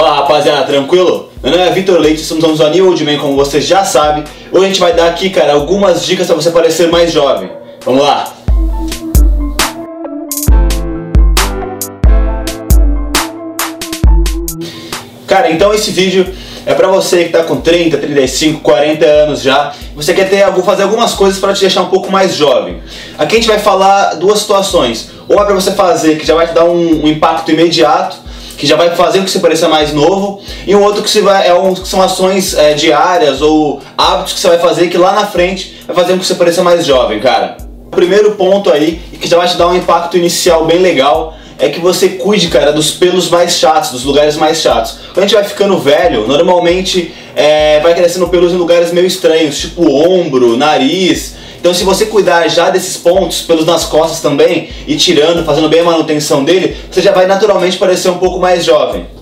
Fala rapaziada, tranquilo? Meu nome é Vitor Leite, somos do New Old Man, como vocês já sabem. Hoje a gente vai dar aqui, cara, algumas dicas para você parecer mais jovem. Vamos lá! Cara, então esse vídeo é pra você que tá com 30, 35, 40 anos já, você quer ter, vou fazer algumas coisas para te deixar um pouco mais jovem. Aqui a gente vai falar duas situações. Uma é para você fazer que já vai te dar um, um impacto imediato, que já vai fazer com que você pareça mais novo, e um outro que, você vai, é um, são ações é, diárias ou hábitos que você vai fazer que lá na frente vai fazer com que você pareça mais jovem, cara. O primeiro ponto aí, que já vai te dar um impacto inicial bem legal, é que você cuide, cara, dos pelos mais chatos, dos lugares mais chatos. Quando a gente vai ficando velho, normalmente é, vai crescendo pelos em lugares meio estranhos, tipo ombro, nariz. Então se você cuidar já desses pontos, pelos nas costas também, e tirando, fazendo bem a manutenção dele, você já vai naturalmente parecer um pouco mais jovem.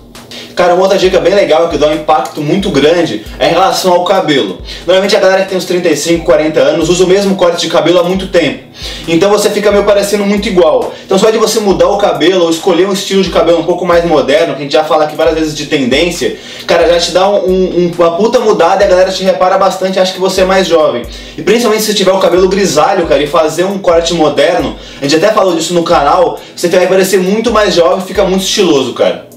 Cara, uma outra dica bem legal que dá um impacto muito grande é em relação ao cabelo. Normalmente a galera que tem uns 35, 40 anos usa o mesmo corte de cabelo há muito tempo. Então você fica meio parecendo muito igual. Então só de você mudar o cabelo ou escolher um estilo de cabelo um pouco mais moderno, que a gente já fala aqui várias vezes de tendência, cara, já te dá um, um, uma puta mudada e a galera te repara bastante acha que você é mais jovem. E principalmente se tiver o cabelo grisalho, cara, e fazer um corte moderno, a gente até falou disso no canal, você vai parecer muito mais jovem e fica muito estiloso, cara.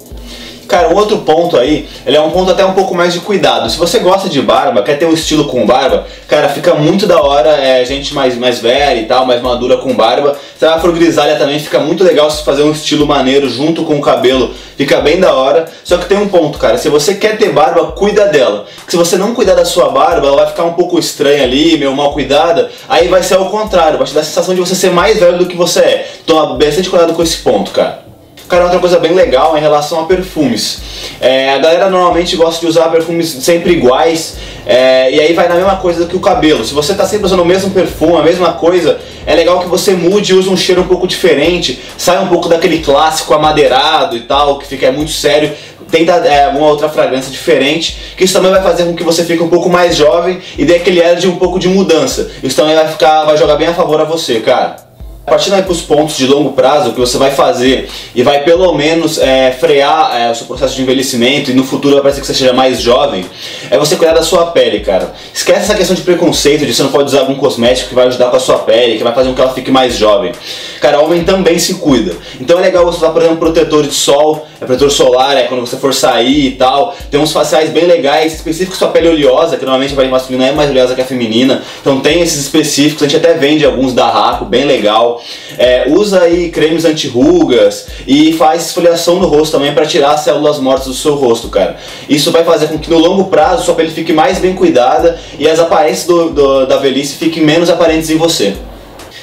Cara, um outro ponto aí, ele é um ponto até um pouco mais de cuidado. Se você gosta de barba, quer ter um estilo com barba, cara, fica muito da hora, é, gente mais, mais velha e tal, mais madura com barba. Se a afro grisalha também fica muito legal se fazer um estilo maneiro junto com o cabelo, fica bem da hora. Só que tem um ponto, cara, se você quer ter barba, cuida dela. Se você não cuidar da sua barba, ela vai ficar um pouco estranha ali, meio mal cuidada, aí vai ser ao contrário, vai te dar a sensação de você ser mais velho do que você é. Toma bastante cuidado com esse ponto, cara. Cara, outra coisa bem legal em relação a perfumes. É, a galera normalmente gosta de usar perfumes sempre iguais, é, e aí vai na mesma coisa que o cabelo. Se você está sempre usando o mesmo perfume, a mesma coisa, é legal que você mude e use um cheiro um pouco diferente, sai um pouco daquele clássico amadeirado e tal, que fica muito sério, tenta é, uma outra fragrância diferente, que isso também vai fazer com que você fique um pouco mais jovem e dê aquele ar de um pouco de mudança. Isso também vai ficar, vai jogar bem a favor a você, cara. Partindo aí para os pontos de longo prazo que você vai fazer e vai pelo menos é, frear é, o seu processo de envelhecimento e no futuro vai parecer que você seja mais jovem, é você cuidar da sua pele, cara. Esquece essa questão de preconceito, de você não pode usar algum cosmético que vai ajudar com a sua pele, que vai fazer com que ela fique mais jovem. Cara, homem também se cuida. Então é legal você usar, por exemplo, protetor de sol, é protetor solar, é quando você for sair e tal. Tem uns faciais bem legais, específicos sua pele oleosa, que normalmente a pele masculina é mais oleosa que a feminina. Então tem esses específicos, a gente até vende alguns da Raco, bem legal. É, usa aí cremes anti-rugas e faz esfoliação no rosto também para tirar as células mortas do seu rosto, cara. Isso vai fazer com que no longo prazo sua pele fique mais bem cuidada e as aparências do, do, da velhice fiquem menos aparentes em você.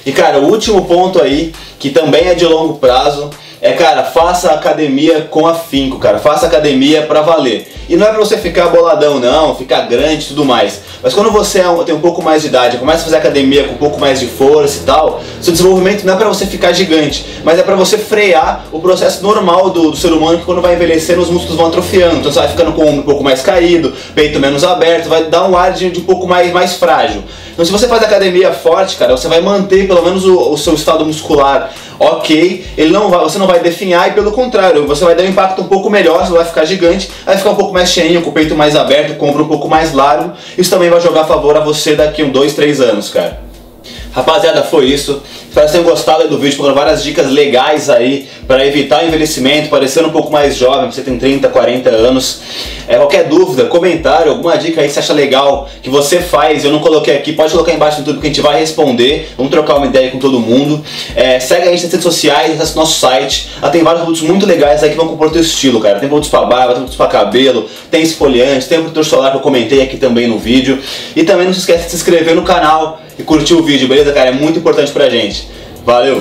E cara, o último ponto aí, que também é de longo prazo, é cara, faça academia com afinco, cara. Faça academia pra valer. E não é pra você ficar boladão, não, ficar grande e tudo mais. Mas quando você é tem um pouco mais de idade, começa a fazer academia com um pouco mais de força e tal, seu desenvolvimento não é para você ficar gigante, mas é para você frear o processo normal do, do, ser humano que quando vai envelhecendo os músculos vão atrofiando. Então você vai ficando com um pouco mais caído, peito menos aberto, vai dar um ar de, de um pouco mais, mais frágil. Então se você faz academia forte, cara, você vai manter pelo menos o, o seu estado muscular ok, ele não vai, você não vai definhar e pelo contrário, você vai dar um impacto um pouco melhor, você vai ficar gigante, vai ficar um pouco mais cheinho, com o peito mais aberto, com o ombro um pouco mais largo. Isso também vai jogar a favor a você daqui um, dois, três anos, cara. Rapaziada, foi isso. Espero que tenham gostado do vídeo, foram várias dicas legais aí para evitar envelhecimento, parecer um pouco mais jovem, você tem 30, 40 anos. É, qualquer dúvida, comentário, alguma dica aí que você acha legal, que você faz, eu não coloquei aqui, pode colocar embaixo no YouTube que a gente vai responder. Vamos trocar uma ideia com todo mundo. É, segue a gente nas redes sociais, nosso site. Lá tem vários produtos muito legais aí que vão compor o teu estilo, cara. Tem produtos para barba, tem produtos para cabelo, tem esfoliante, tem protetor solar que eu comentei aqui também no vídeo. E também não se esqueça de se inscrever no canal e curtir o vídeo, beleza, cara? É muito importante pra gente. Valeu!